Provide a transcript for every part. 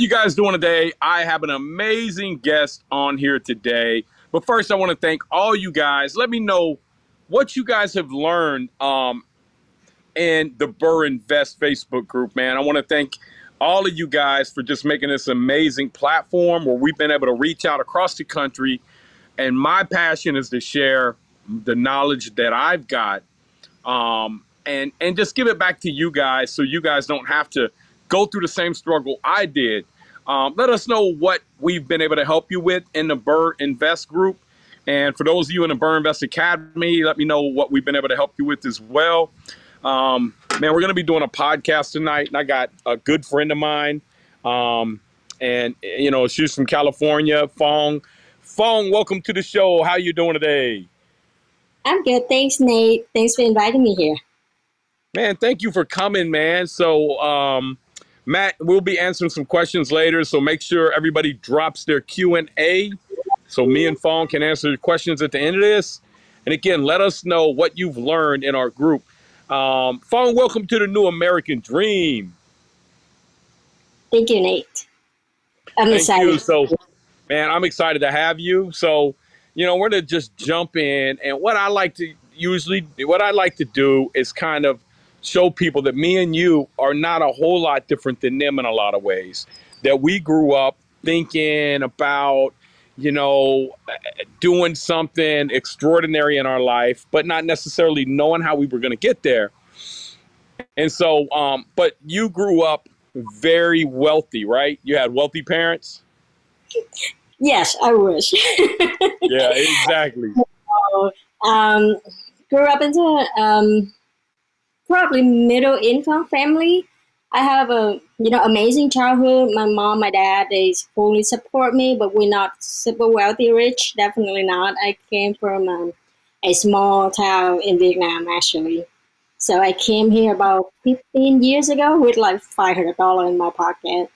you guys doing today? I have an amazing guest on here today. But first, I want to thank all you guys. Let me know what you guys have learned um, in the Burr Invest Facebook group, man. I want to thank all of you guys for just making this amazing platform where we've been able to reach out across the country. And my passion is to share the knowledge that I've got um, and, and just give it back to you guys so you guys don't have to go through the same struggle I did. Um, let us know what we've been able to help you with in the Burr Invest group. And for those of you in the Burr Invest Academy, let me know what we've been able to help you with as well. Um, man, we're going to be doing a podcast tonight, and I got a good friend of mine, um, and you know she's from California, Phuong. Phuong, welcome to the show. How you doing today? I'm good. Thanks, Nate. Thanks for inviting me here. Man, thank you for coming, man. So, um, Matt, we'll be answering some questions later, so make sure everybody drops their Q and A, so me and Phuong can answer the questions at the end of this. And again, let us know what you've learned in our group. Um, Phuong, welcome to the New American Dream. Thank you, Nate. I'm Thank excited. you. So, man, I'm excited to have you. So, you know, we're gonna just jump in, and what I like to usually, what I like to do is kind of show people that me and you are not a whole lot different than them in a lot of ways. That we grew up thinking about, you know, doing something extraordinary in our life, but not necessarily knowing how we were going to get there. And so, um, but you grew up very wealthy, right? You had wealthy parents. Yes, I wish. Yeah, exactly. um, grew up into um, probably middle income family. I have a you know amazing childhood. My mom, my dad, they fully support me, but we're not super wealthy, rich. Definitely not. I came from um, a small town in Vietnam, actually. So I came here about 15 years ago with like $500 in my pocket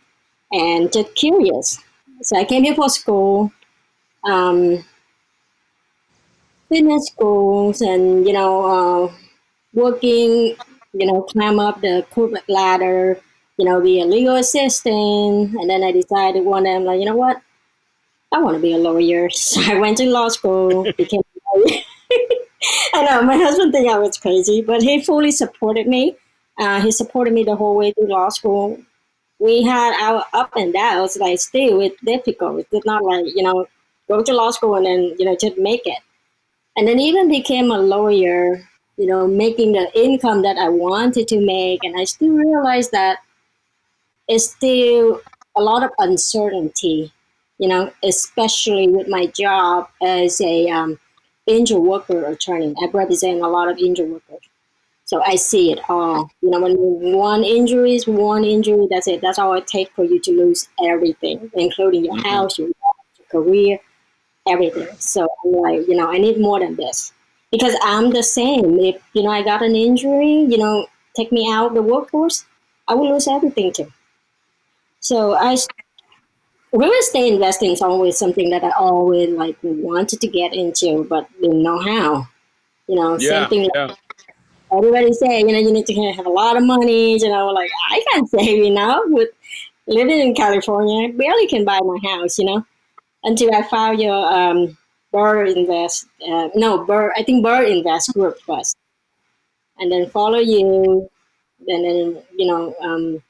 and just curious. So I came here for school, um, fitness schools, and you know, uh, working, you know, climb up the corporate ladder, you know, be a legal assistant. And then I decided one day, I'm like, you know what? I want to be a lawyer. So I went to law school, became a lawyer. I know my husband think I was crazy, but he fully supported me. Uh, he supported me the whole way through law school. We had our up and downs, like still it's difficult. It's not like you know go to law school and then you know just make it. And then even became a lawyer, you know, making the income that I wanted to make, and I still realize that it's still a lot of uncertainty, you know, especially with my job as a um, injured worker attorney. I represent a lot of injured workers. So I see it all. You know, when one injury is one injury, that's it. That's all it takes for you to lose everything, including your Mhm. house, your, your career, everything. So I'm like, you know, I need more than this. Because I'm the same. If, you know, I got an injury, you know, take me out of the workforce, I will lose everything too. So I real estate investing is always something that I always like wanted to get into, but didn't know how. You know, same Yeah, thing. yeah. Everybody say, you know, you need to have a lot of money. You know, like I can't save, you know, with living in California, I barely can buy my house. You know, until I found your um, Bird Invest. Uh, no, Bird. I think Bird Invest Group first, and then follow you, and then you know. Um,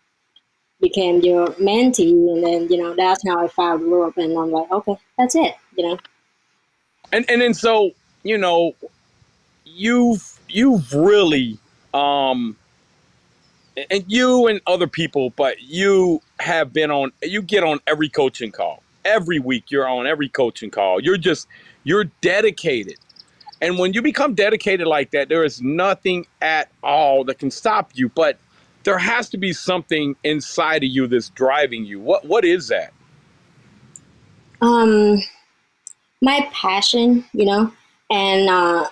became your mentee and then you know that's how i found europe and i'm like okay that's it you know And and then so you know, you've you've really um, and you and other people, but you have been on. You get on every coaching call every week. You're on every coaching call. You're just you're dedicated. And when you become dedicated like that, there is nothing at all that can stop you. But there has to be something inside of you that's driving you. What what is that? um my passion you know and uh,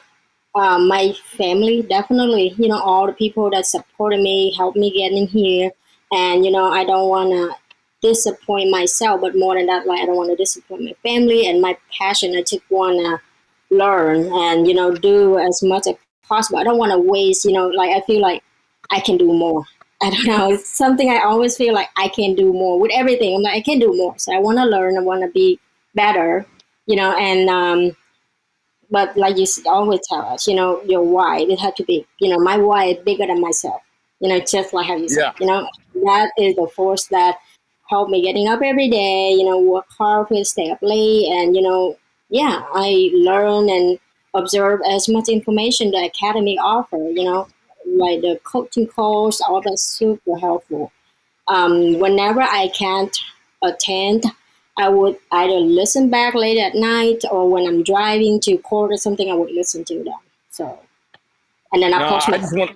uh, my family definitely you know all the people that supported me helped me get in here and you know i don't want to disappoint myself but more than that like i don't want to disappoint my family and my passion i just want to learn and you know do as much as possible i don't want to waste you know like i feel like i can do more I don't know. It's something I always feel like I can do more with everything. I'm like I can do more, so I want to learn. I want to be better, you know. And um, but like you always tell us, you know, your why it had to be, you know, my why is bigger than myself. You know, just like how you said, Yeah. you know, that is the force that helped me getting up every day. You know, work hard, with stay up late, and you know, yeah, I learn and observe as much information the academy offer. You know, like the coaching course, all that's super helpful. Um, whenever I can't attend, I would either listen back late at night or when I'm driving to court or something, I would listen to them. So, and then I No, post I just want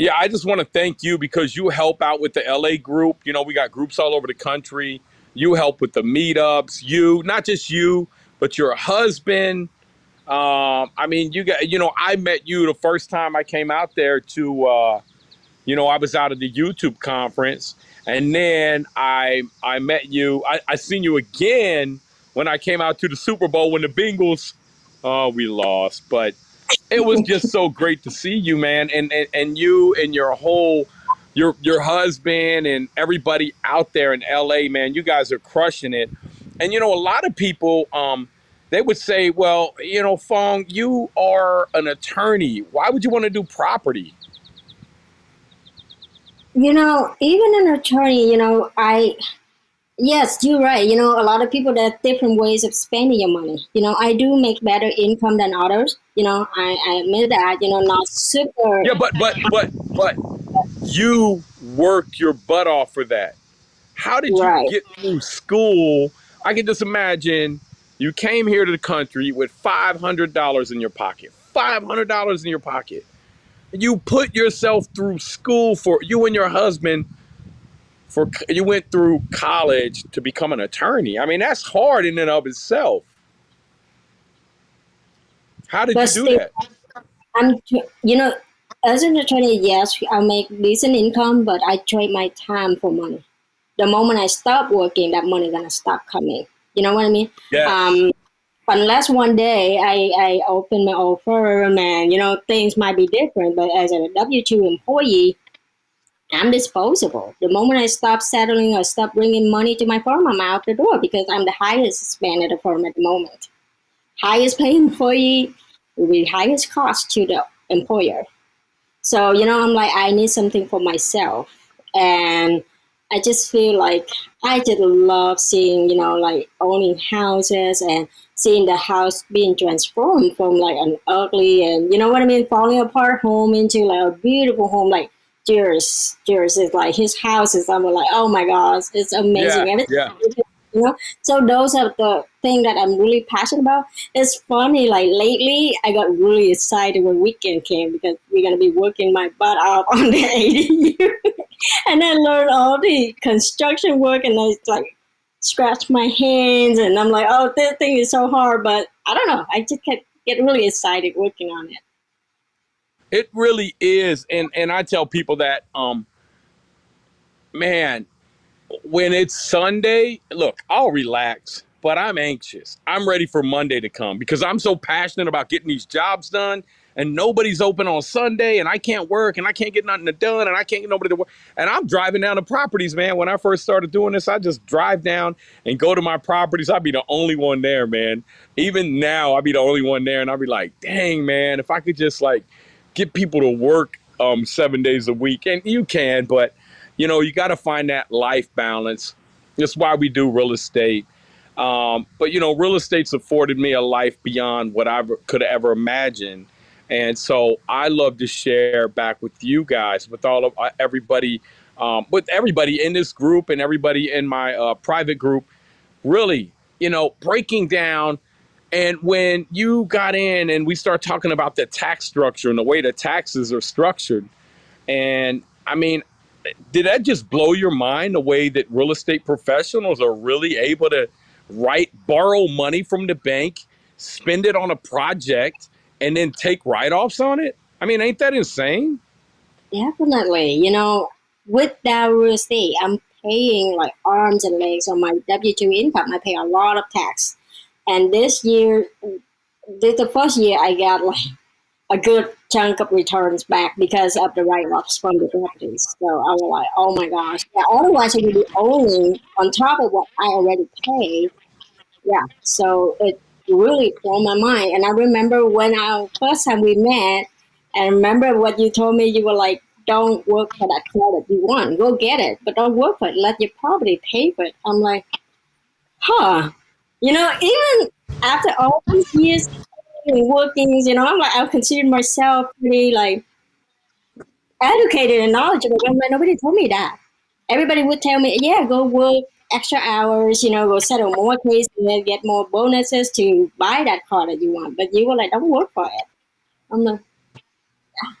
yeah, I just want to thank you because you help out with the LA group. You know, we got groups all over the country. You help with the meetups. You, not just you, but your husband. Um, I mean, you got, you know, I met you the first time I came out there to, uh, you know, I was out at the YouTube conference, and then I I met you. I, I seen you again when I came out to the Super Bowl when the Bengals, oh, we lost, but it was just so great to see you, man, and and, and you and your whole. Your, your husband and everybody out there in LA, man, you guys are crushing it. And you know, a lot of people, um, they would say, "Well, you know, Phuong, you are an attorney. Why would you want to do property?" You know, even an attorney, you know, I, yes, you're right. You know, a lot of people, there are different ways of spending your money. You know, I do make better income than others. You know, I, I admit that, you know, not super, Yeah, but but but but you worked your butt off for that. How did you right. get through school? I can just imagine you came here to the country with five hundred dollars in your pocket. Five hundred dollars in your pocket. You put yourself through school for you and your husband for you went through college to become an attorney. I mean, that's hard in and of itself. How did But you do that? I'm, you know, as an attorney, yes, I make decent income, but I trade my time for money. The moment I stop working, that money gonna stop coming. You know what I mean? Yes. Um, unless one day I, I open my own firm and, you know, things might be different, but as a W 2 employee, I'm disposable. The moment I stop settling or stop bringing money to my firm, I'm out the door because I'm the highest spend at the firm at the moment. Highest paid employee with highest cost to the employer. So, you know, I'm like, I need something for myself. And I just feel like I just love seeing, you know, like owning houses and seeing the house being transformed from like an ugly and, you know what I mean, falling apart home into like a beautiful home. Like, Cheers, Cheers is like his house is. I'm like, oh my gosh, it's yeah, amazing. Everything yeah. you know so those are the thing that i'm really passionate about it's funny like lately i got really excited when weekend came because we're going to be working my butt off on the adu and i learned all the construction work and i like scratch my hands and i'm like oh this thing is so hard but i don't know i just get, get really excited working on it It really is. And and I tell people that um man, when it's Sunday, look, I'll relax, but I'm anxious. I'm ready for Monday to come because I'm so passionate about getting these jobs done and nobody's open on Sunday and I can't work and I can't get nothing done and I can't get nobody to work. And I'm driving down the properties, man. When I first started doing this, I just drive down and go to my properties. I'd be the only one there, man. Even now, I'd be the only one there and I'd be like, dang, man, if I could just like get people to work um, seven days a week. And you can, but you know, you got to find that life balance. That's why we do real estate. Um, but you know, real estate's afforded me a life beyond what I could ever imagine. And so I love to share back with you guys, with all of uh, everybody, um, with everybody in this group and everybody in my uh, private group, really, you know, breaking down. And when you got in and we start talking about the tax structure and the way the taxes are structured, and I mean, did that just blow your mind the way that real estate professionals are really able to write borrow money from the bank spend it on a project and then take write-offs on it? I mean ain't that insane? Definitely. You know with that real estate i'm paying like arms and legs on my w2 income. I pay a lot of tax and this year this the first year i got like a good chunk of returns back because of the write-offs from the properties. So I was like, oh my gosh. Yeah, otherwise I would be owning on top of what I already paid. Yeah. So it really blew my mind. And I remember when our first time we met, and remember what you told me, you were like, don't work for that credit you want. Go get it, but don't work for it. Let your property pay for it. I'm like, huh. You know, even after all these years working, you know, I'm like, I consider myself pretty like educated and knowledgeable. I'm nobody told me that. Everybody would tell me, yeah, go work extra hours, you know, go settle more cases and get more bonuses to buy that car that you want. But you were like, don't work for it. I'm like, ah,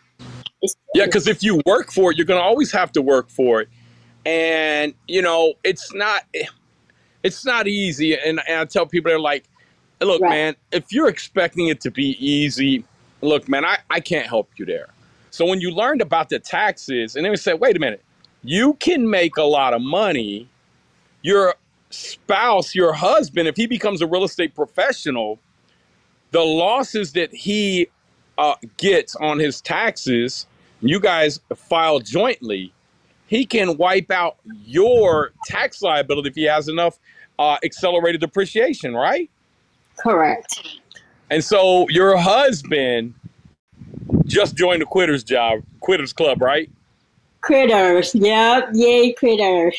yeah, because if you work for it, you're going to always have to work for it. And, you know, it's not eh, it's not easy. And, and I tell people, they're like, look, right. man, if you're expecting it to be easy, look, man, I, I can't help you there. So when you learned about the taxes, and then we said, wait a minute, you can make a lot of money. Your spouse, your husband, if he becomes a real estate professional, the losses that he uh, gets on his taxes, you guys file jointly, he can wipe out your tax liability if he has enough uh, accelerated depreciation, right? Correct. And so your husband just joined the quitters job, quitters club, right? Critters, yep, yay, critter.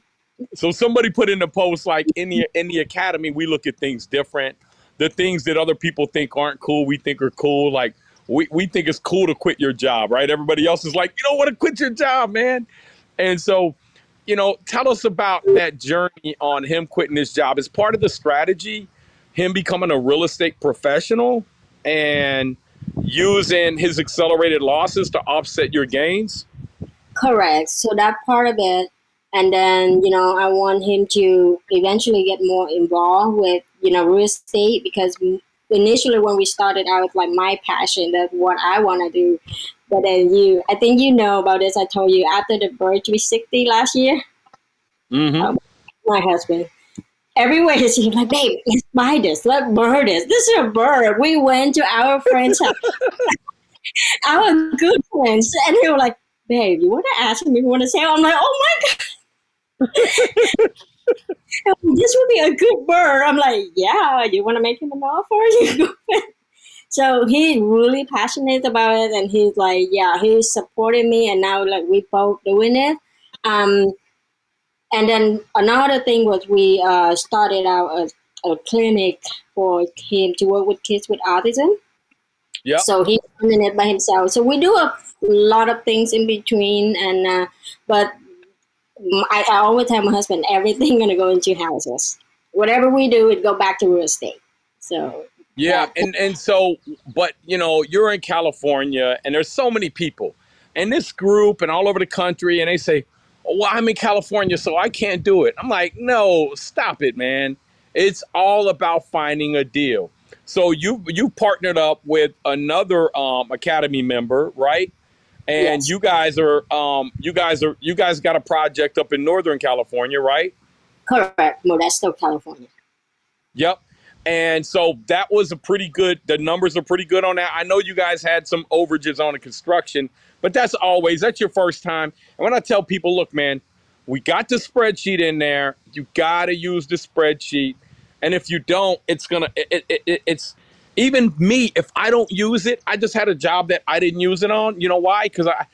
so somebody put in the post like in the in the academy, we look at things different. The things that other people think aren't cool, we think are cool. Like we, we think it's cool to quit your job, right? Everybody else is like, you don't want to quit your job, man. And so, you know, tell us about that journey on him quitting his job. Is part of the strategy him becoming a real estate professional and using his accelerated losses to offset your gains? Correct. So that part of it. And then, you know, I want him to eventually get more involved with, you know, real estate because initially when we started out, like my passion, that's what I want to do. But then you, I think you know about this. I told you after the Burr 360 last year. Mm-hmm. Um, my husband, everywhere he's like, babe, let's buy this. Let's burn this. This is a bird. We went to our friend's house, our good friends, and they were like, babe, you want to ask me? You want to say? I'm like, oh my god. this would be a good bird. I'm like, yeah, you want to make him an offer? You so he's really passionate about it, and he's like, yeah, he's supporting me, and now like we both doing it. Um, and then another thing was we uh, started out a, a clinic for him to work with kids with autism. Yeah. So he's running it by himself. So we do a lot of things in between, and uh, but I, I always tell my husband everything gonna go into houses. Whatever we do, it go back to real estate. So yeah, and and so, but you know, you're in California, and there's so many people, and this group, and all over the country, and they say, well, I'm in California, so I can't do it. I'm like, no, stop it, man. It's all about finding a deal. So you you partnered up with another um, academy member, right? And yes. you guys are um, you guys are you guys got a project up in Northern California, right? Correct, Modesto, California. Yep. And so that was a pretty good. The numbers are pretty good on that. I know you guys had some overages on the construction, but that's always that's your first time. And when I tell people, look, man, we got the spreadsheet in there. You got to use the spreadsheet, and if you don't, it's gonna it, it, it, it's even me. If I don't use it, I just had a job that I didn't use it on. You know why? Because I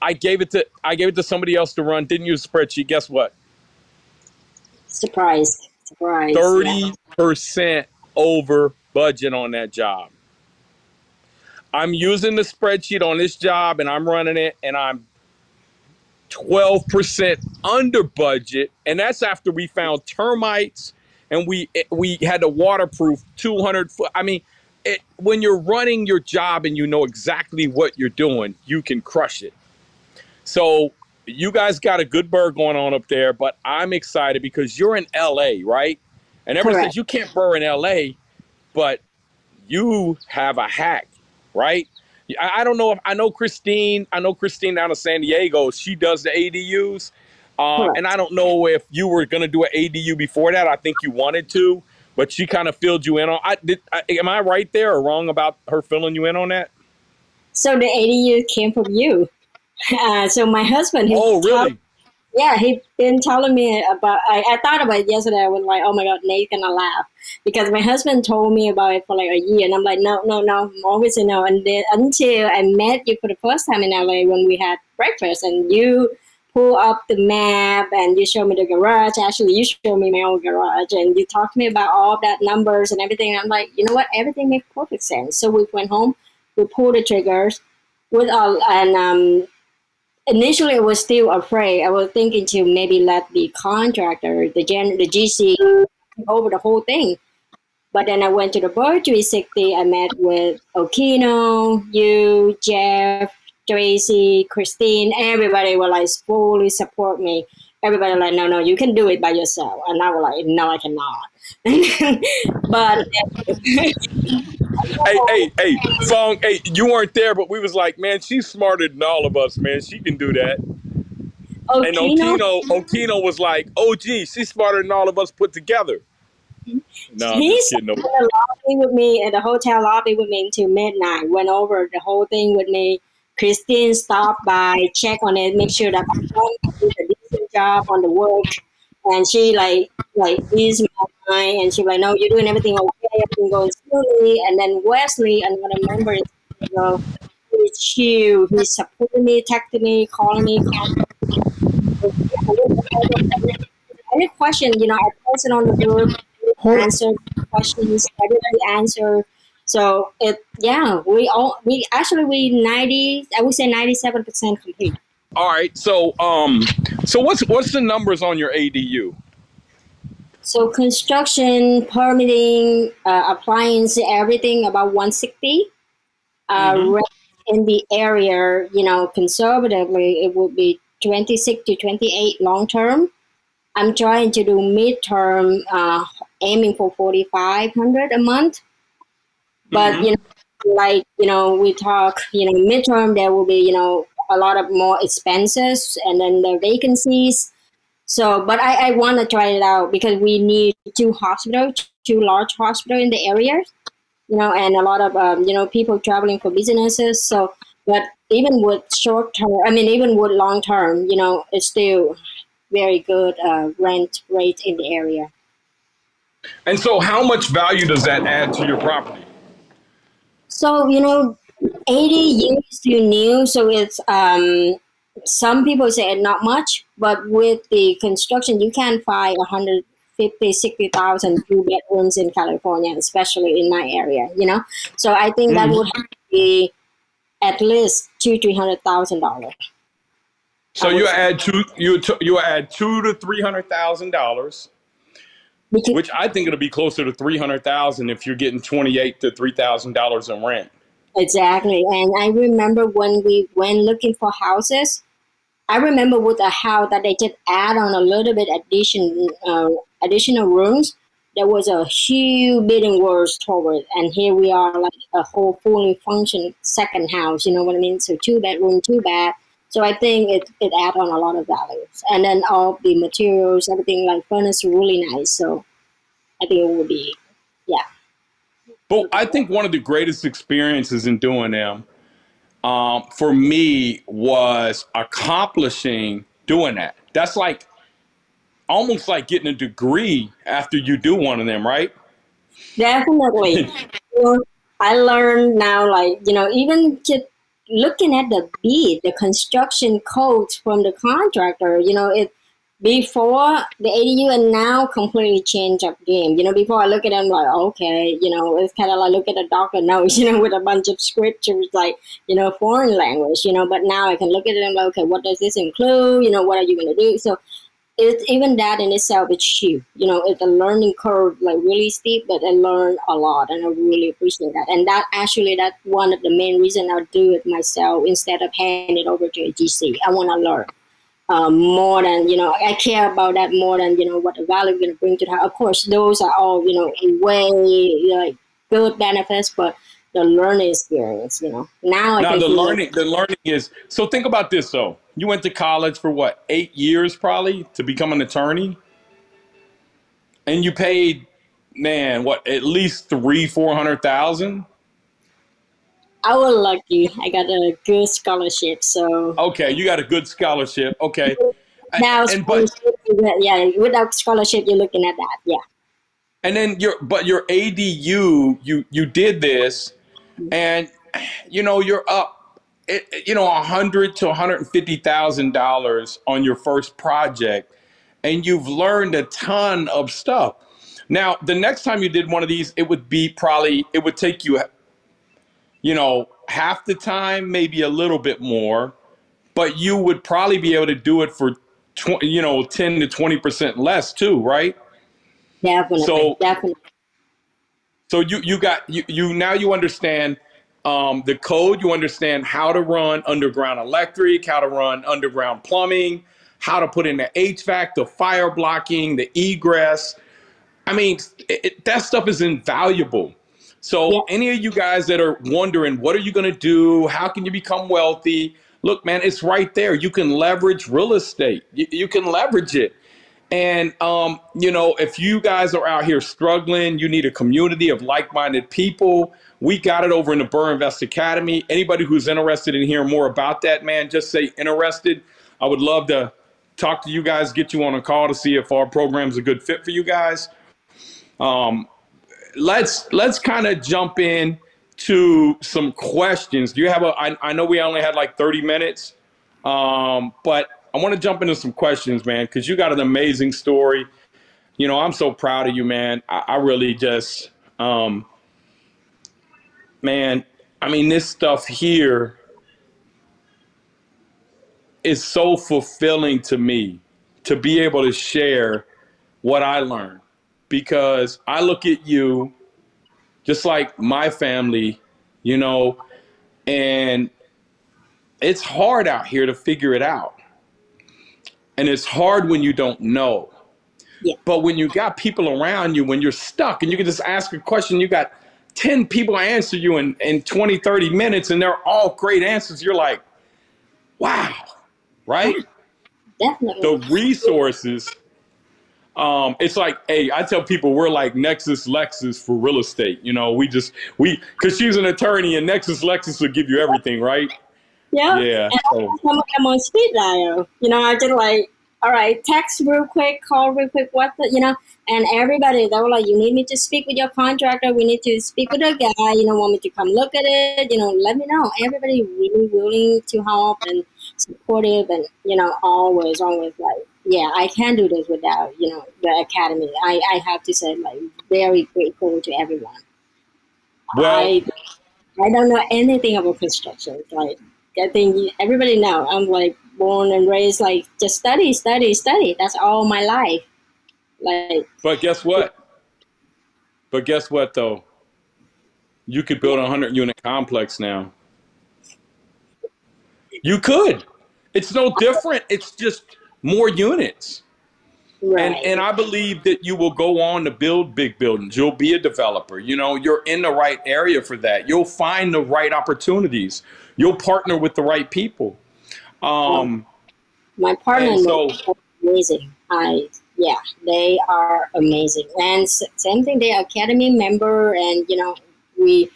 I gave it to I gave it to somebody else to run. Didn't use the spreadsheet. Guess what? Surprise! Surprise! Thirty percent over budget on that job. I'm using the spreadsheet on this job and I'm running it and I'm 12% under budget and that's after we found termites and we we had to waterproof 200 foot I mean it, when you're running your job and you know exactly what you're doing you can crush it so you guys got a good burr going on up there but I'm excited because you're in LA right and everyone says you can't burr in LA but you have a hack right? I, I don't know if I know Christine. I know Christine down in San Diego. She does the ADUs. Uh, and I don't know if you were going to do an ADU before that. I think you wanted to, but she kind of filled you in on. I did. I, am I right there or wrong about her filling you in on that? so the ADU came from you. Uh, so my husband, Oh, really? yeah, he been telling me about. I, I thought about it yesterday. I was like, oh my god, Nate's gonna laugh because my husband told me about it for like a year, and I'm like, no, no, no, I'm always you know. And then until I met you for the first time in LA when we had breakfast, and you pull up the map and you show me the garage. Actually, you show me my own garage, and you talk to me about all that numbers and everything. I'm like, you know what? Everything makes perfect sense. So we went home, we pulled the triggers with all, and um, initially I was still afraid. I was thinking to maybe let the contractor, the gen, the GC, over the whole thing. But then I went to the Burr 360. I met with Okino, you, Jeff, Tracy, Christine. Everybody will like fully support me. Everybody like, no, no, you can do it by yourself. And I was like, no, I cannot. but Hey, hey, hey, Phuong, hey, you weren't there, but we was like, man, she's smarter than all of us, man. She can do that. Oh, and Okino, Okino, Okino was like, oh, gee, she's smarter than all of us put together. Mm-hmm. No, I'm he just sat kidding. in the lobby with me at the hotel lobby with me until midnight. Went over the whole thing with me. Christine stopped by, check on it, make sure that my phone did a decent job on the work. And she like like eased my mind and she like, No, you're doing everything okay, everything going smoothly. And then Wesley, another member is you know, he's huge. He's supporting me, texting me, calling me, any question, you know, I post it on the group, answer questions, everybody answer. So it, yeah, we all, we actually, we 90, I would say 97% complete. All right, so um, so what's what's the numbers on your ADU? So construction, permitting, uh, appliance, everything about 160. Uh, Mm-hmm. in the area, you know, conservatively, it would be 26 to 28 long term. I'm trying to do midterm, uh, aiming for 4,500 a month. But, Mm-hmm. you know, like, you know, we talk, you know, midterm, there will be, you know, a lot of more expenses and then the vacancies. So, but I, I want to try it out because we need two hospitals, two large hospitals in the area, you know, and a lot of, um, you know, people traveling for businesses. So, but even with short term, I mean, even with long term, you know, it's still very good uh, rent rate in the area. And so, how much value does that add to your property? So, you know, 80 years still new. So it's, um, some people say not much, but with the construction, you can find 150, 60,000 two bedrooms in California, especially in my area, you know? So I think that would have to be at least two, three hundred thousand dollars. So you add two, you t- you add two to three hundred thousand dollars, Because which I think it'll be closer to three hundred thousand if you're getting twenty eight to three thousand dollars in rent. Exactly. And I remember when we went looking for houses, I remember with a house that they just add on a little bit addition, uh, additional rooms. There was a huge bidding wars toward it, and here we are, like a whole fully functioning second house. You know what I mean? So two bedroom, two bath. So I think it it add on a lot of values, and then all the materials, everything like furnace, really nice. So I think it would be, yeah. But I think one of the greatest experiences in doing them um, for me was accomplishing doing that. That's like almost like getting a degree after you do one of them, right? Definitely. You know, I learned now, like, you know, even just looking at the bid, the construction codes from the contractor, you know, it before the ADU and now completely changed up game. You know, before I look at them like, okay, you know, it's kind of like look at a doctor notes, you know, with a bunch of scriptures like, you know, foreign language, you know, but now I can look at them like, okay, what does this include? You know, what are you going to do? So it's even that in itself is huge. You know, it's a learning curve like really steep, but I learned a lot, and I really appreciate that. And that actually that's one of the main reason I do it myself instead of handing it over to a GC. I want to learn um, more than you know. I care about that more than you know what the value is going to bring to that. Of course, those are all you know way like good benefits, but the learning experience, you know. Now Now the learning, the learning is so. Think about this though. You went to college for what eight years probably to become an attorney, and you paid man what at least three four hundred thousand. I was lucky. I got a good scholarship, so Okay, you got a good scholarship. Okay. now and but yeah, without scholarship, you're looking at that. Yeah. and then your but your ADU, you you did this, and you know you're up, it, you know, a hundred to one hundred and fifty thousand dollars on your first project, and you've learned a ton of stuff. Now, the next time you did one of these, it would be probably it would take you, you know, half the time, maybe a little bit more, but you would probably be able to do it for, tw- you know, ten to twenty percent less too, right? Definitely, So definitely. So you you got you you now you understand um, the code. You understand how to run underground electric, how to run underground plumbing, how to put in the HVAC, the fire blocking, the egress. I mean, it, it- that stuff is invaluable. So Yeah. any of you guys that are wondering, what are you going to do? How can you become wealthy? Look, man, it's right there. You can leverage real estate. You, you can leverage it. And um, you know, if you guys are out here struggling, you need a community of like-minded people. We got it over in the Burr Invest Academy. Anybody who's interested in hearing more about that, man, just say interested. I would love to talk to you guys, get you on a call to see if our program's a good fit for you guys. Um, let's let's kind of jump in to some questions. Do you have a? I, I know we only had like 30 minutes, um, but I want to jump into some questions, man, because you got an amazing story. You know, I'm so proud of you, man. I, I really just, um, man. I mean, this stuff here is so fulfilling to me to be able to share what I learned because I look at you just like my family, you know, and it's hard out here to figure it out. And it's hard when you don't know. Yeah. But when you got people around you, when you're stuck and you can just ask a question, you got 10 people answer you in, in 20, 30 minutes, and they're all great answers. You're like, wow, right? Definitely. The resources um, it's like, hey, I tell people we're like Nexus Lexus for real estate. You know, we just we because she's an attorney and Nexus Lexus will give you everything, right? Yeah. Yeah. And So them on speed dial. You know, I just like, all right, text real quick, call real quick, what the, you know, and everybody, they were like, you need me to speak with your contractor. We need to speak with a guy, you know, want me to come look at it, you know, let me know. Everybody really willing to help and supportive and, you know, always, always like, yeah, I can do this without, you know, the academy. I, I have to say, like, very grateful to everyone. well, I I don't know anything about construction. Like I think everybody know I'm like born and raised like just study, study, study. That's all my life. Like but guess what? But guess what though? You could build a hundred unit complex now. You could. It's no different. It's just more units. Right. And and I believe that you will go on to build big buildings. You'll be a developer. You know, you're in the right area for that. You'll find the right opportunities. You'll partner with the right people. Um, my partner is so amazing. I yeah, they are amazing. And same thing, they are academy member, and you know we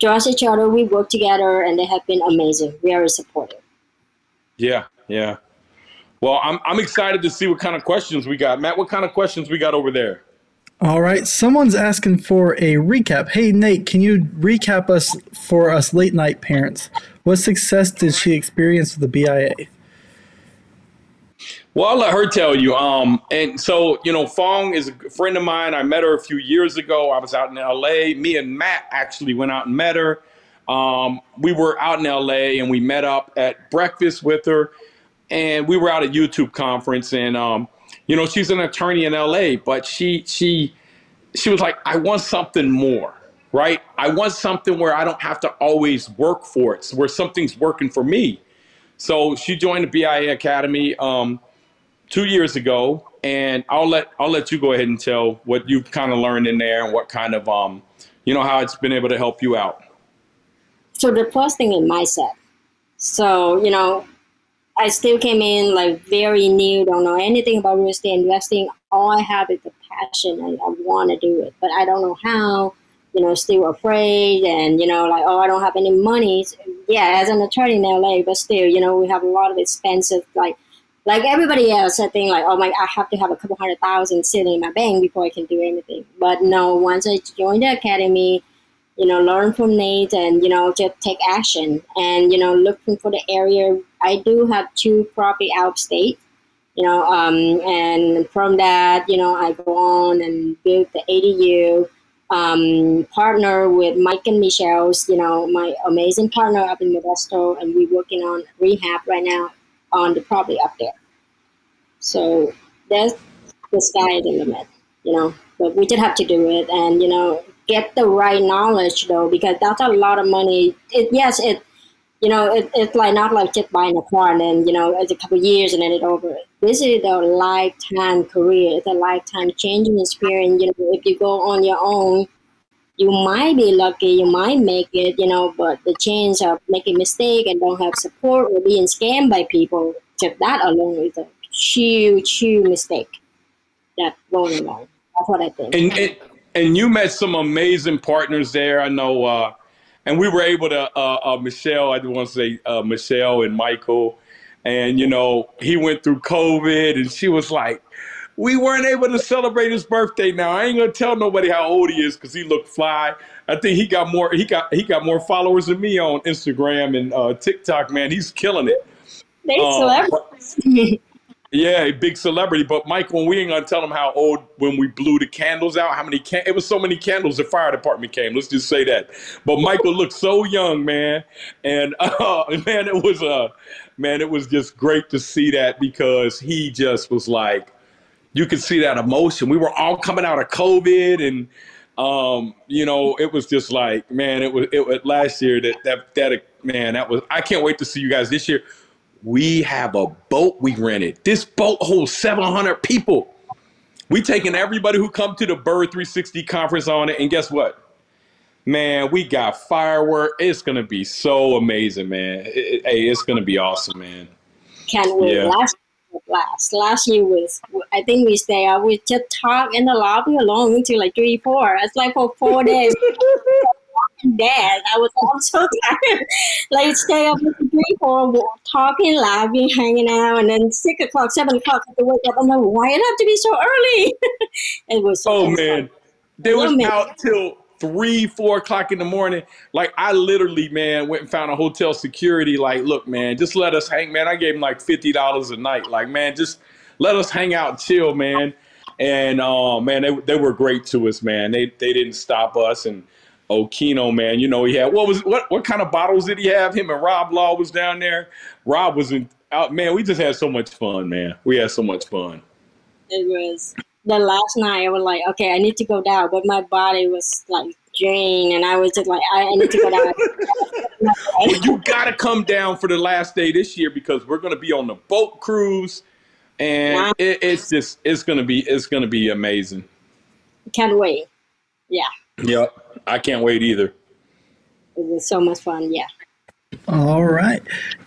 trust each other. We work together, and they have been amazing. Very supportive. yeah, yeah. Well, I'm I'm excited to see what kind of questions we got. Matt, what kind of questions we got over there? All right, someone's asking for a recap. Hey Nate, can you recap us for us late night parents? What success did she experience with the BIA? Well, I'll let her tell you. Um, and so you know, Phuong is a friend of mine. I met her a few years ago. I was out in L.A. Me and Matt actually went out and met her. Um, we were out in L.A. and we met up at breakfast with her, and we were out at a YouTube conference. And um, you know, she's an attorney in L.A., but she she she was like, I want something more, right? I want something where I don't have to always work for it, where something's working for me. So she joined the BIA Academy. Um, two years ago, and I'll let I'll let you go ahead and tell what you've kind of learned in there and what kind of um, you know, how it's been able to help you out. So the first thing is mindset. So, you know, I still came in like very new, don't know anything about real estate investing. All I have is the passion and I want to do it, but I don't know how. you know, still afraid and, you know, like, oh, I don't have any money. Yeah, as an attorney in LA, but still, you know, we have a lot of expensive, like, like everybody else, I think like, oh my, I have to have a couple hundred thousand sitting in my bank before I can do anything. But no, once I joined the academy, you know, learn from Nate and, you know, just take action and, you know, looking for the area. I do have two property out of state, you know, um, and from that, you know, I go on and build the ADU, um, partner with Mike and Michelle's, you know, my amazing partner up in Modesto, and we're working on rehab right now on the property up there. So that's the sky the limit, you know, but we just have to do it and, you know, get the right knowledge though, because that's a lot of money. It, yes, it, you know, it, it's like not like just buying a car and then, you know, it's a couple years and then it's over. This is a lifetime career. It's a lifetime changing experience. You know, if you go on your own, you might be lucky, you might make it, you know, but the chance of making mistake and don't have support or being scammed by people, just that alone is a huge, huge mistake that going along. That's what I think. And, and and you met some amazing partners there. I know, uh, and we were able to uh, uh, Michelle. I do want to say uh, Michelle and Michael, and you know he went through COVID, and she was like, we weren't able to celebrate his birthday. Now I ain't gonna tell nobody how old he is because he looked fly. I think he got more. He got he got more followers than me on Instagram and uh, TikTok. Man, he's killing it. They celebrities. Yeah, a big celebrity. But Michael, we ain't gonna tell them how old when we blew the candles out. How many? Can- it was so many candles. The fire department came. Let's just say that. But Michael looked so young, man, and uh, man, it was uh, man, it was just great to see that because he just was like, you could see that emotion. We were all coming out of COVID, and um, you know, it was just like, man, it was it last year that that that man, that was. I can't wait to see you guys this year we have a boat we rented. This boat holds 700 people. We taking everybody who come to the Burr 360 conference on it, and guess what? Man, we got firework. It's gonna be so amazing, man. It, it, hey, it's gonna be awesome, man. Can't wait. Yeah. Last last last year was I think we stay up. We just talk in the lobby alone until like three, four. It's like for four days. Dad, I was all so tired. like stay up with the people, talking, laughing, hanging out, and then six o'clock, seven o'clock, I have to wake up. I'm like, why it have to be so early? it was. So oh man, they was out till three, four o'clock in the morning. Like I literally, man, went and found a hotel security. Like, look, man, just let us hang, man. I gave him like fifty dollars a night. Like, man, just let us hang out, and chill, man. And uh, man, they they were great to us, man. They they didn't stop us and Okino, man. You know, he had what was what what kind of bottles did he have? Him and Rob Law was down there. Rob was in out man, we just had so much fun, man. We had so much fun. It was the last night I was like, okay, I need to go down, but my body was like drained and I was just like, I, need to go down. well, you gotta come down for the last day this year because we're gonna be on the boat cruise and it, it's just it's gonna be it's gonna be amazing. Can't wait. Yeah. Yep. I can't wait either. It was so much fun. Yeah. All right.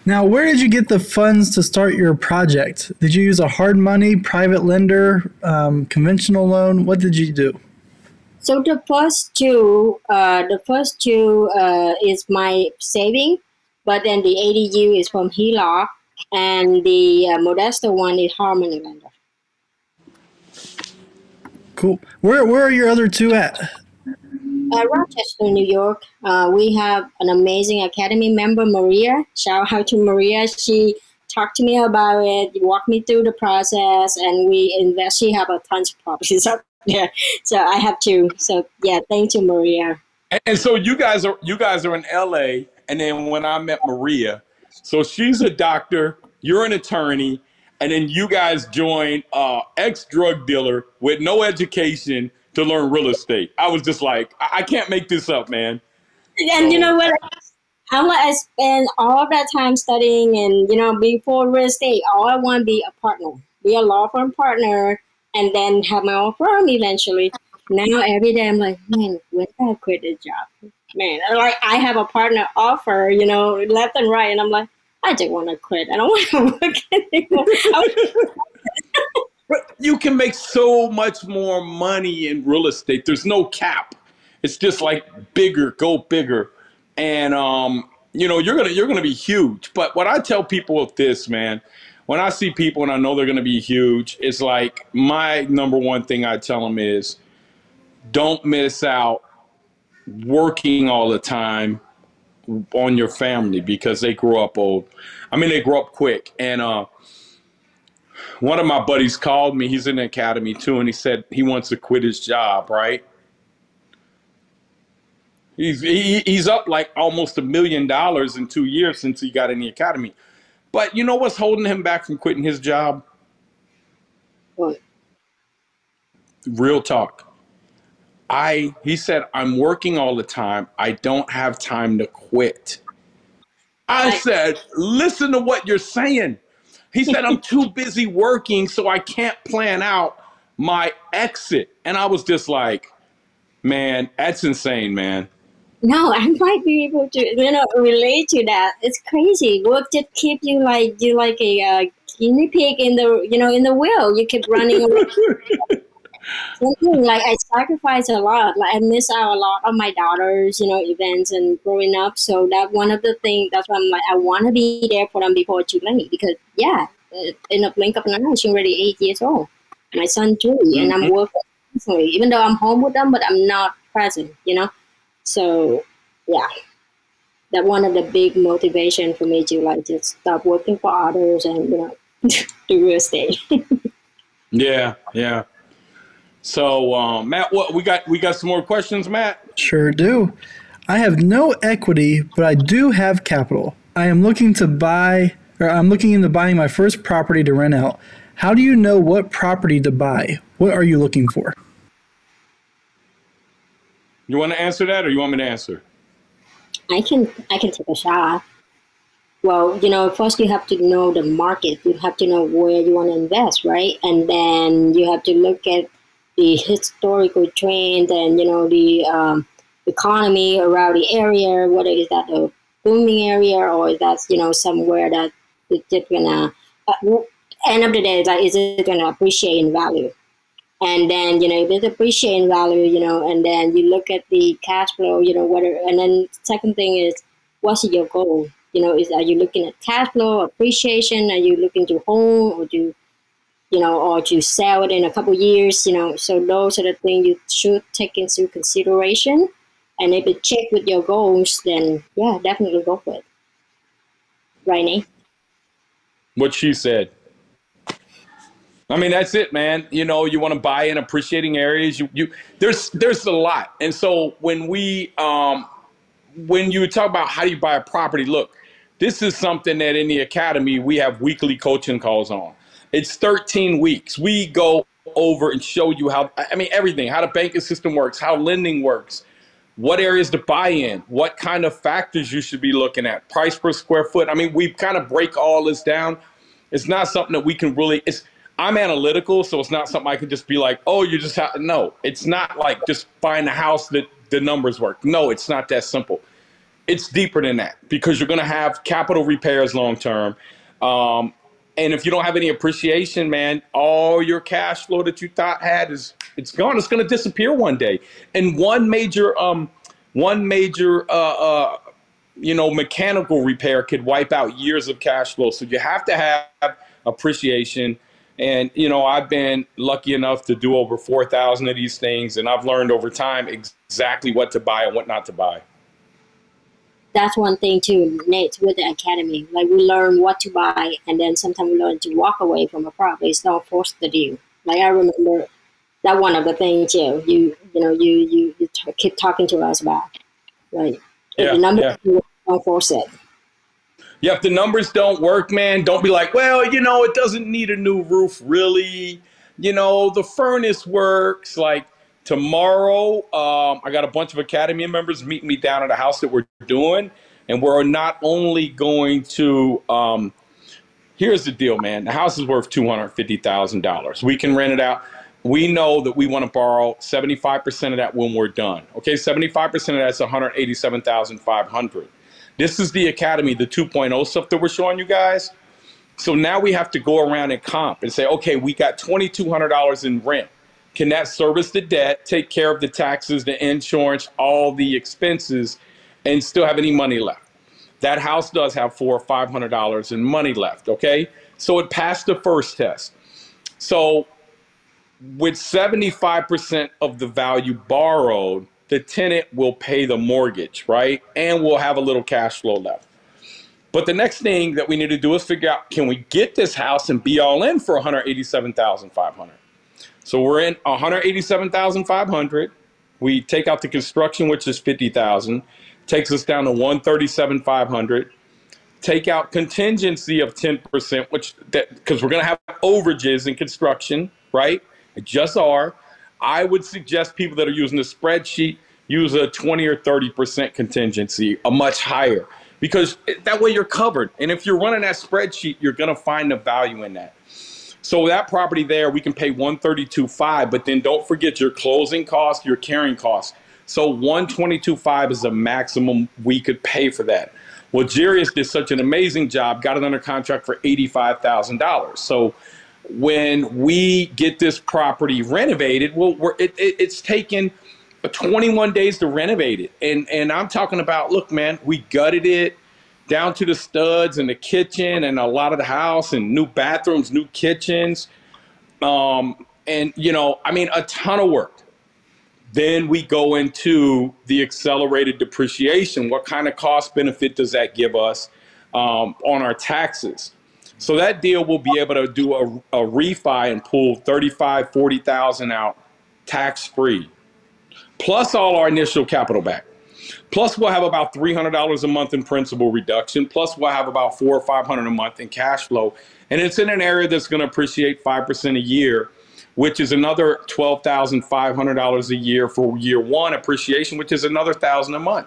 Now, where did you get the funds to start your project? Did you use a hard money, private lender, um, conventional loan? What did you do? So the first two, uh, the first two uh, is my saving, but then the ADU is from HELOC, and the uh, Modesto one is hard money lender. Cool. Where where are your other two at? Uh, Rochester, New York. Uh, we have an amazing Academy member, Maria. Shout out to Maria. She talked to me about it, walked me through the process, and we invest. She have a tons of properties up there, so I have to. So yeah, thank you, Maria. And, and so you guys are you guys are in LA, and then when I met Maria, so she's a doctor, you're an attorney, and then you guys join uh, ex drug dealer with no education to learn real estate. I was just like, I, I can't make this up, man. And you know what? I want to spend all that time studying and, you know, before real estate, all I want to be a partner, be a law firm partner, and then have my own firm eventually. Now, every day, I'm like, man, when I quit this job? Man, like I have a partner offer, you know, left and right, and I'm like, I just want to quit. I don't want to work anymore. You can make so much more money in real estate. There's no cap. It's just like bigger, go bigger, and um, you know you're gonna you're gonna be huge. But what I tell people with this, man, when I see people and I know they're gonna be huge, it's like my number one thing I tell them is, don't miss out working all the time on your family because they grow up old. I mean, they grow up quick. And uh, one of my buddies called me. He's in the academy too, and he said he wants to quit his job. Right? He's he, he's up like almost a million dollars in two years since he got in the academy. But you know what's holding him back from quitting his job? What? Real talk. I he said I'm working all the time. I don't have time to quit. I I, said, "Listen to what you're saying." He said, "I'm too busy working so I can't plan out my exit." And I was just like, "Man, that's insane, man." no, I might be able to, you know, relate to that. It's crazy. Work just keep you like you like a uh, guinea pig in the, you know, in the wheel. You keep running like I sacrifice a lot. Like I miss out a lot of my daughter's, you know, events and growing up. So that one of the things. That's why I'm like, I want to be there for them before too late. Because yeah, in a blink of an eye, she's already eight years old. My son too, and I'm hmm working constantly. Even though I'm home with them, but I'm not present. You know. So yeah, that one of the big motivation for me to like just stop working for others and you know do real estate. Yeah, yeah. So, um, Matt, what we got? We got some more questions, Matt. Sure do. I have no equity, but I do have capital. I am looking to buy, or I'm looking into buying my first property to rent out. How do you know what property to buy? What are you looking for? You want to answer that, or you want me to answer? I can I can take a shot. Well, you know, first you have to know the market. You have to know where you want to invest, right? And then you have to look at the historical trend and you know the um, economy around the area. Whether is that a booming area or is that you know somewhere that it's just gonna uh, end of the day, like is it gonna appreciate in value? and then you know if it's appreciating value you know and then you look at the cash flow you know whether and then second thing is what's your goal you know is are you looking at cash flow appreciation are you looking to home or to you know or to sell it in a couple years you know so those are the things you should take into consideration and if it check with your goals then yeah definitely go for it right? What she said. I mean, that's it, man. You know, you want to buy in appreciating areas. You, you, there's, there's a lot. And so when we, um, when you talk about how do you buy a property, look, this is something that in the academy we have weekly coaching calls on. It's 13 weeks. We go over and show you how, I mean, everything, how the banking system works, how lending works, what areas to buy in, what kind of factors you should be looking at, price per square foot. I mean, we kind of break all this down. It's not something that we can really, it's, I'm analytical, so it's not something I can just be like, oh, you just have, no, it's not like just find a house that the numbers work. No, it's not that simple. It's deeper than that because you're going to have capital repairs long term. Um, and if you don't have any appreciation, man, all your cash flow that you thought had is it's gone. It's going to disappear one day. And one major, um, one major, uh, uh, you know, mechanical repair could wipe out years of cash flow. So you have to have appreciation. And you know, I've been lucky enough to do over 4,000 of these things, and I've learned over time exactly what to buy and what not to buy. That's one thing too, Nate, with the academy. Like we learn what to buy, and then sometimes we learn to walk away from a property. It's not forced to do. Like I remember that one of the things too. You you know you you, you t- keep talking to us about. Like Yeah, the number yeah. don't force it. Yeah, if the numbers don't work, man, don't be like, well, you know, it doesn't need a new roof, really. You know, the furnace works. Like tomorrow, um, I got a bunch of Academy members meeting me down at a house that we're doing. And we're not only going to, um, here's the deal, man. The house is worth $250,000. We can rent it out. We know that we want to borrow 75% of that when we're done. Okay, 75% of that's 187,500. This is the academy, the 2.0 stuff that we're showing you guys. So now we have to go around and comp and say, okay, we got $2,200 in rent. Can that service the debt, take care of the taxes, the insurance, all the expenses, and still have any money left? That house does have four or five hundred dollars in money left. Okay, so it passed the first test. So with 75% of the value borrowed, the tenant will pay the mortgage, right? And we'll have a little cash flow left. But the next thing that we need to do is figure out can we get this house and be all in for 187,500. So we're in 187,500. We take out the construction which is 50,000, takes us down to 137,500 take out contingency of 10%, which because we're going to have overages in construction, right? It just are. I would suggest people that are using the spreadsheet use a 20 or 30% contingency, a much higher, because that way you're covered. And if you're running that spreadsheet, you're going to find the value in that. So that property there, we can pay 132.5, but then don't forget your closing cost, your carrying cost. So 122.5 is the maximum we could pay for that. Well, Jarius did such an amazing job, got it under contract for $85,000. So when we get this property renovated, well, it, it, it's taken 21 days to renovate it. And, and I'm talking about, look, man, we gutted it down to the studs and the kitchen and a lot of the house and new bathrooms, new kitchens. Um, and, you know, I mean, a ton of work. Then we go into the accelerated depreciation. What kind of cost benefit does that give us um, on our taxes? So that deal will be able to do a, a refi and pull 35, 40,000 out tax free, plus all our initial capital back. Plus we'll have about $300 a month in principal reduction. Plus we'll have about four or 500 a month in cash flow. And it's in an area that's going to appreciate 5% a year which is another $12,500 a year for year one appreciation, which is another thousand a month.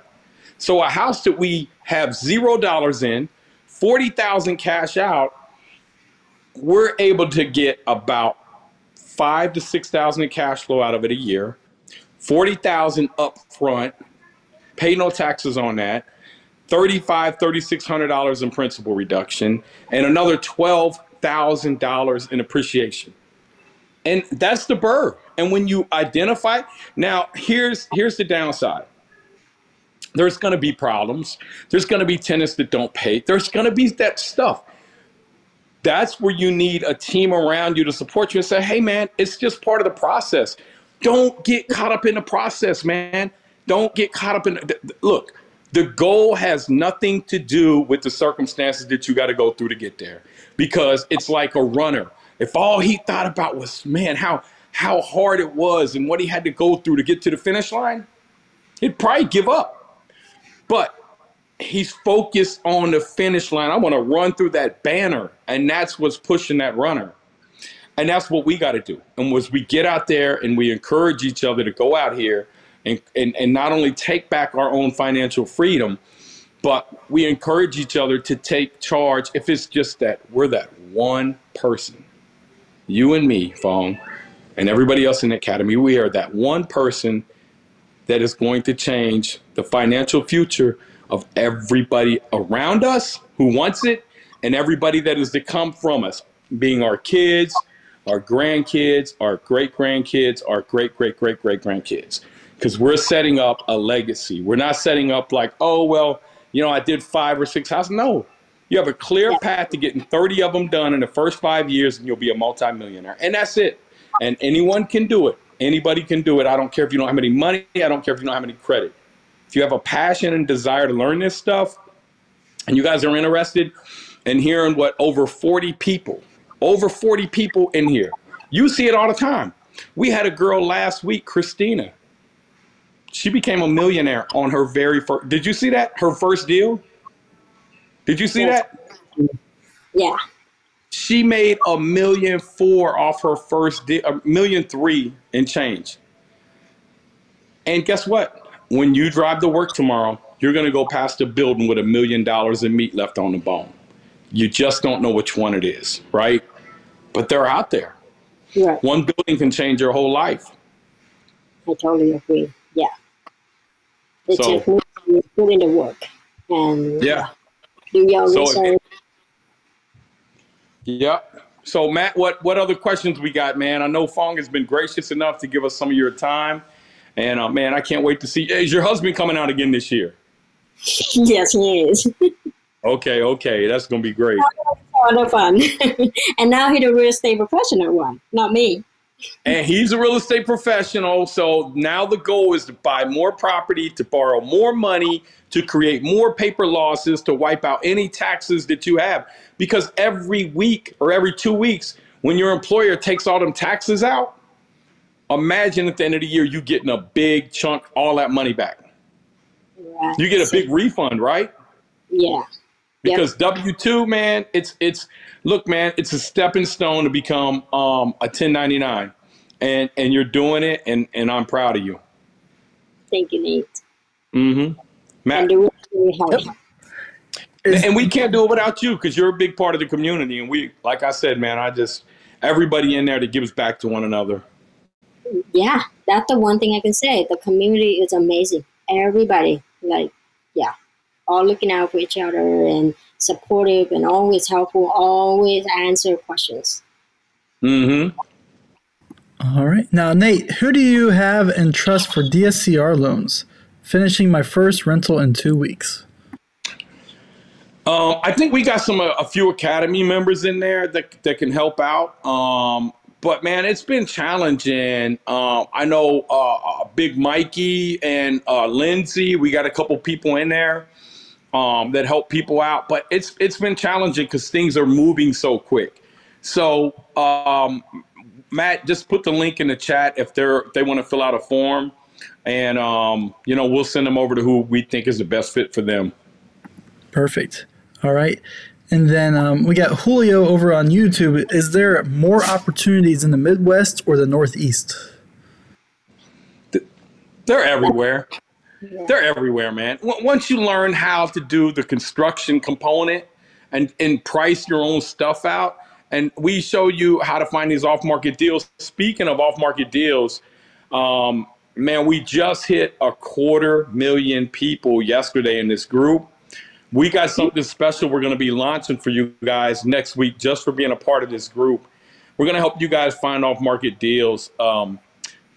So a house that we have zero dollars in, 40,000 cash out, we're able to get about five to 6,000 in cash flow out of it a year, 40,000 up front, pay no taxes on that, 35, $3,600 in principal reduction, and another $12,000 in appreciation and that's the burr. And when you identify, now here's here's the downside. There's going to be problems. There's going to be tenants that don't pay. There's going to be that stuff. That's where you need a team around you to support you and say, "Hey, man, it's just part of the process. Don't get caught up in the process, man. Don't get caught up in. The, look, the goal has nothing to do with the circumstances that you got to go through to get there, because it's like a runner if all he thought about was, man, how how hard it was and what he had to go through to get to the finish line, he'd probably give up. But he's focused on the finish line. I want to run through that banner, and that's what's pushing that runner. And that's what we got to do. And was we get out there and we encourage each other to go out here and, and, and not only take back our own financial freedom, but we encourage each other to take charge if it's just that we're that one person you and me, Phuong, and everybody else in the academy, we are that one person that is going to change the financial future of everybody around us who wants it and everybody that is to come from us, being our kids, our grandkids, our great grandkids, our great great great great grandkids. Because we're setting up a legacy. We're not setting up like, oh, well, you know, I did five or six houses. No, you have a clear path to getting 30 of them done in the first five years, and you'll be a multimillionaire. And that's it. And anyone can do it. Anybody can do it. I don't care if you don't have any money. I don't care if you don't have any credit. If you have a passion and desire to learn this stuff, and you guys are interested in hearing what over 40 people, over 40 people in here, you see it all the time. We had a girl last week, Christina. She became a millionaire on her very first. Did you see that? Her first deal? Did you see that? Yeah. She made a million four off her first deal, a million three and change. And guess what? When you drive to work tomorrow, you're going to go past a building with a million dollars in meat left on the bone. You just don't know which one it is, right? But they're out there. Right. One building can change your whole life. I totally agree. Yeah. It So- just means you put in the work and Yeah. do your So- research. Yep. So Matt, what what other questions we got, man? I know Phuong has been gracious enough to give us some of your time, and uh, man, I can't wait to see. Is your husband coming out again this year? yes, he is. Okay, okay, that's gonna be great. All the fun. and now he's a real estate professional one, not me. And he's a real estate professional, so now the goal is to buy more property, to borrow more money, to create more paper losses, to wipe out any taxes that you have. Because every week or every two weeks, when your employer takes all them taxes out, imagine at the end of the year you getting a big chunk, all that money back. You get a big refund, right? Yeah. Yep. Because W two, man, it's it's look, man, it's a stepping stone to become um, a 1099, and and you're doing it, and and I'm proud of you. Thank you, Nate. Mm-hmm. Matt, And the work really hard. Is- and we can't do it without you because you're a big part of the community, and we, like I said, man, I just everybody in there that gives back to one another. Yeah, that's the one thing I can say. The community is amazing. Everybody, like, yeah, all looking out for each other and supportive and always helpful, always answer questions. Mm-hmm. All right. Now, Nate, who do you have and trust for DSCR loans? Finishing my first rental in two weeks. Um, I think we got some uh, a few academy members in there that that can help out. Um, but man, it's been challenging. Um, I know uh, uh, Big Mikey and uh, Lindsay. We got a couple people in there um, that help people out, but it's it's been challenging because things are moving so quick. So um, Matt, just put the link in the chat if they're if they want to fill out a form, and um, you know we'll send them over to who we think is the best fit for them. Perfect. All right. And then um, we got Julio over on YouTube. Is there more opportunities in the Midwest or the Northeast? They're everywhere. They're everywhere, man. W- Once you learn how to do the construction component and, and price your own stuff out, and we show you how to find these off market deals. Speaking of off market deals, um, man, we just hit a quarter million people yesterday in this group. We got something special we're going to be launching for you guys next week just for being a part of this group. We're going to help you guys find off market deals. Um,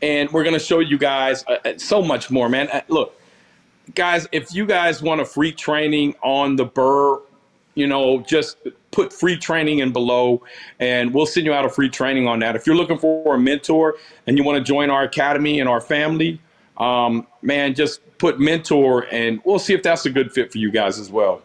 and we're going to show you guys uh, uh, so much more, man. Uh, look, guys, if you guys want a free training on the Burr, you know, just put free training in below and we'll send you out a free training on that. If you're looking for a mentor and you want to join our academy and our family, um, man, just put mentor and we'll see if that's a good fit for you guys as well.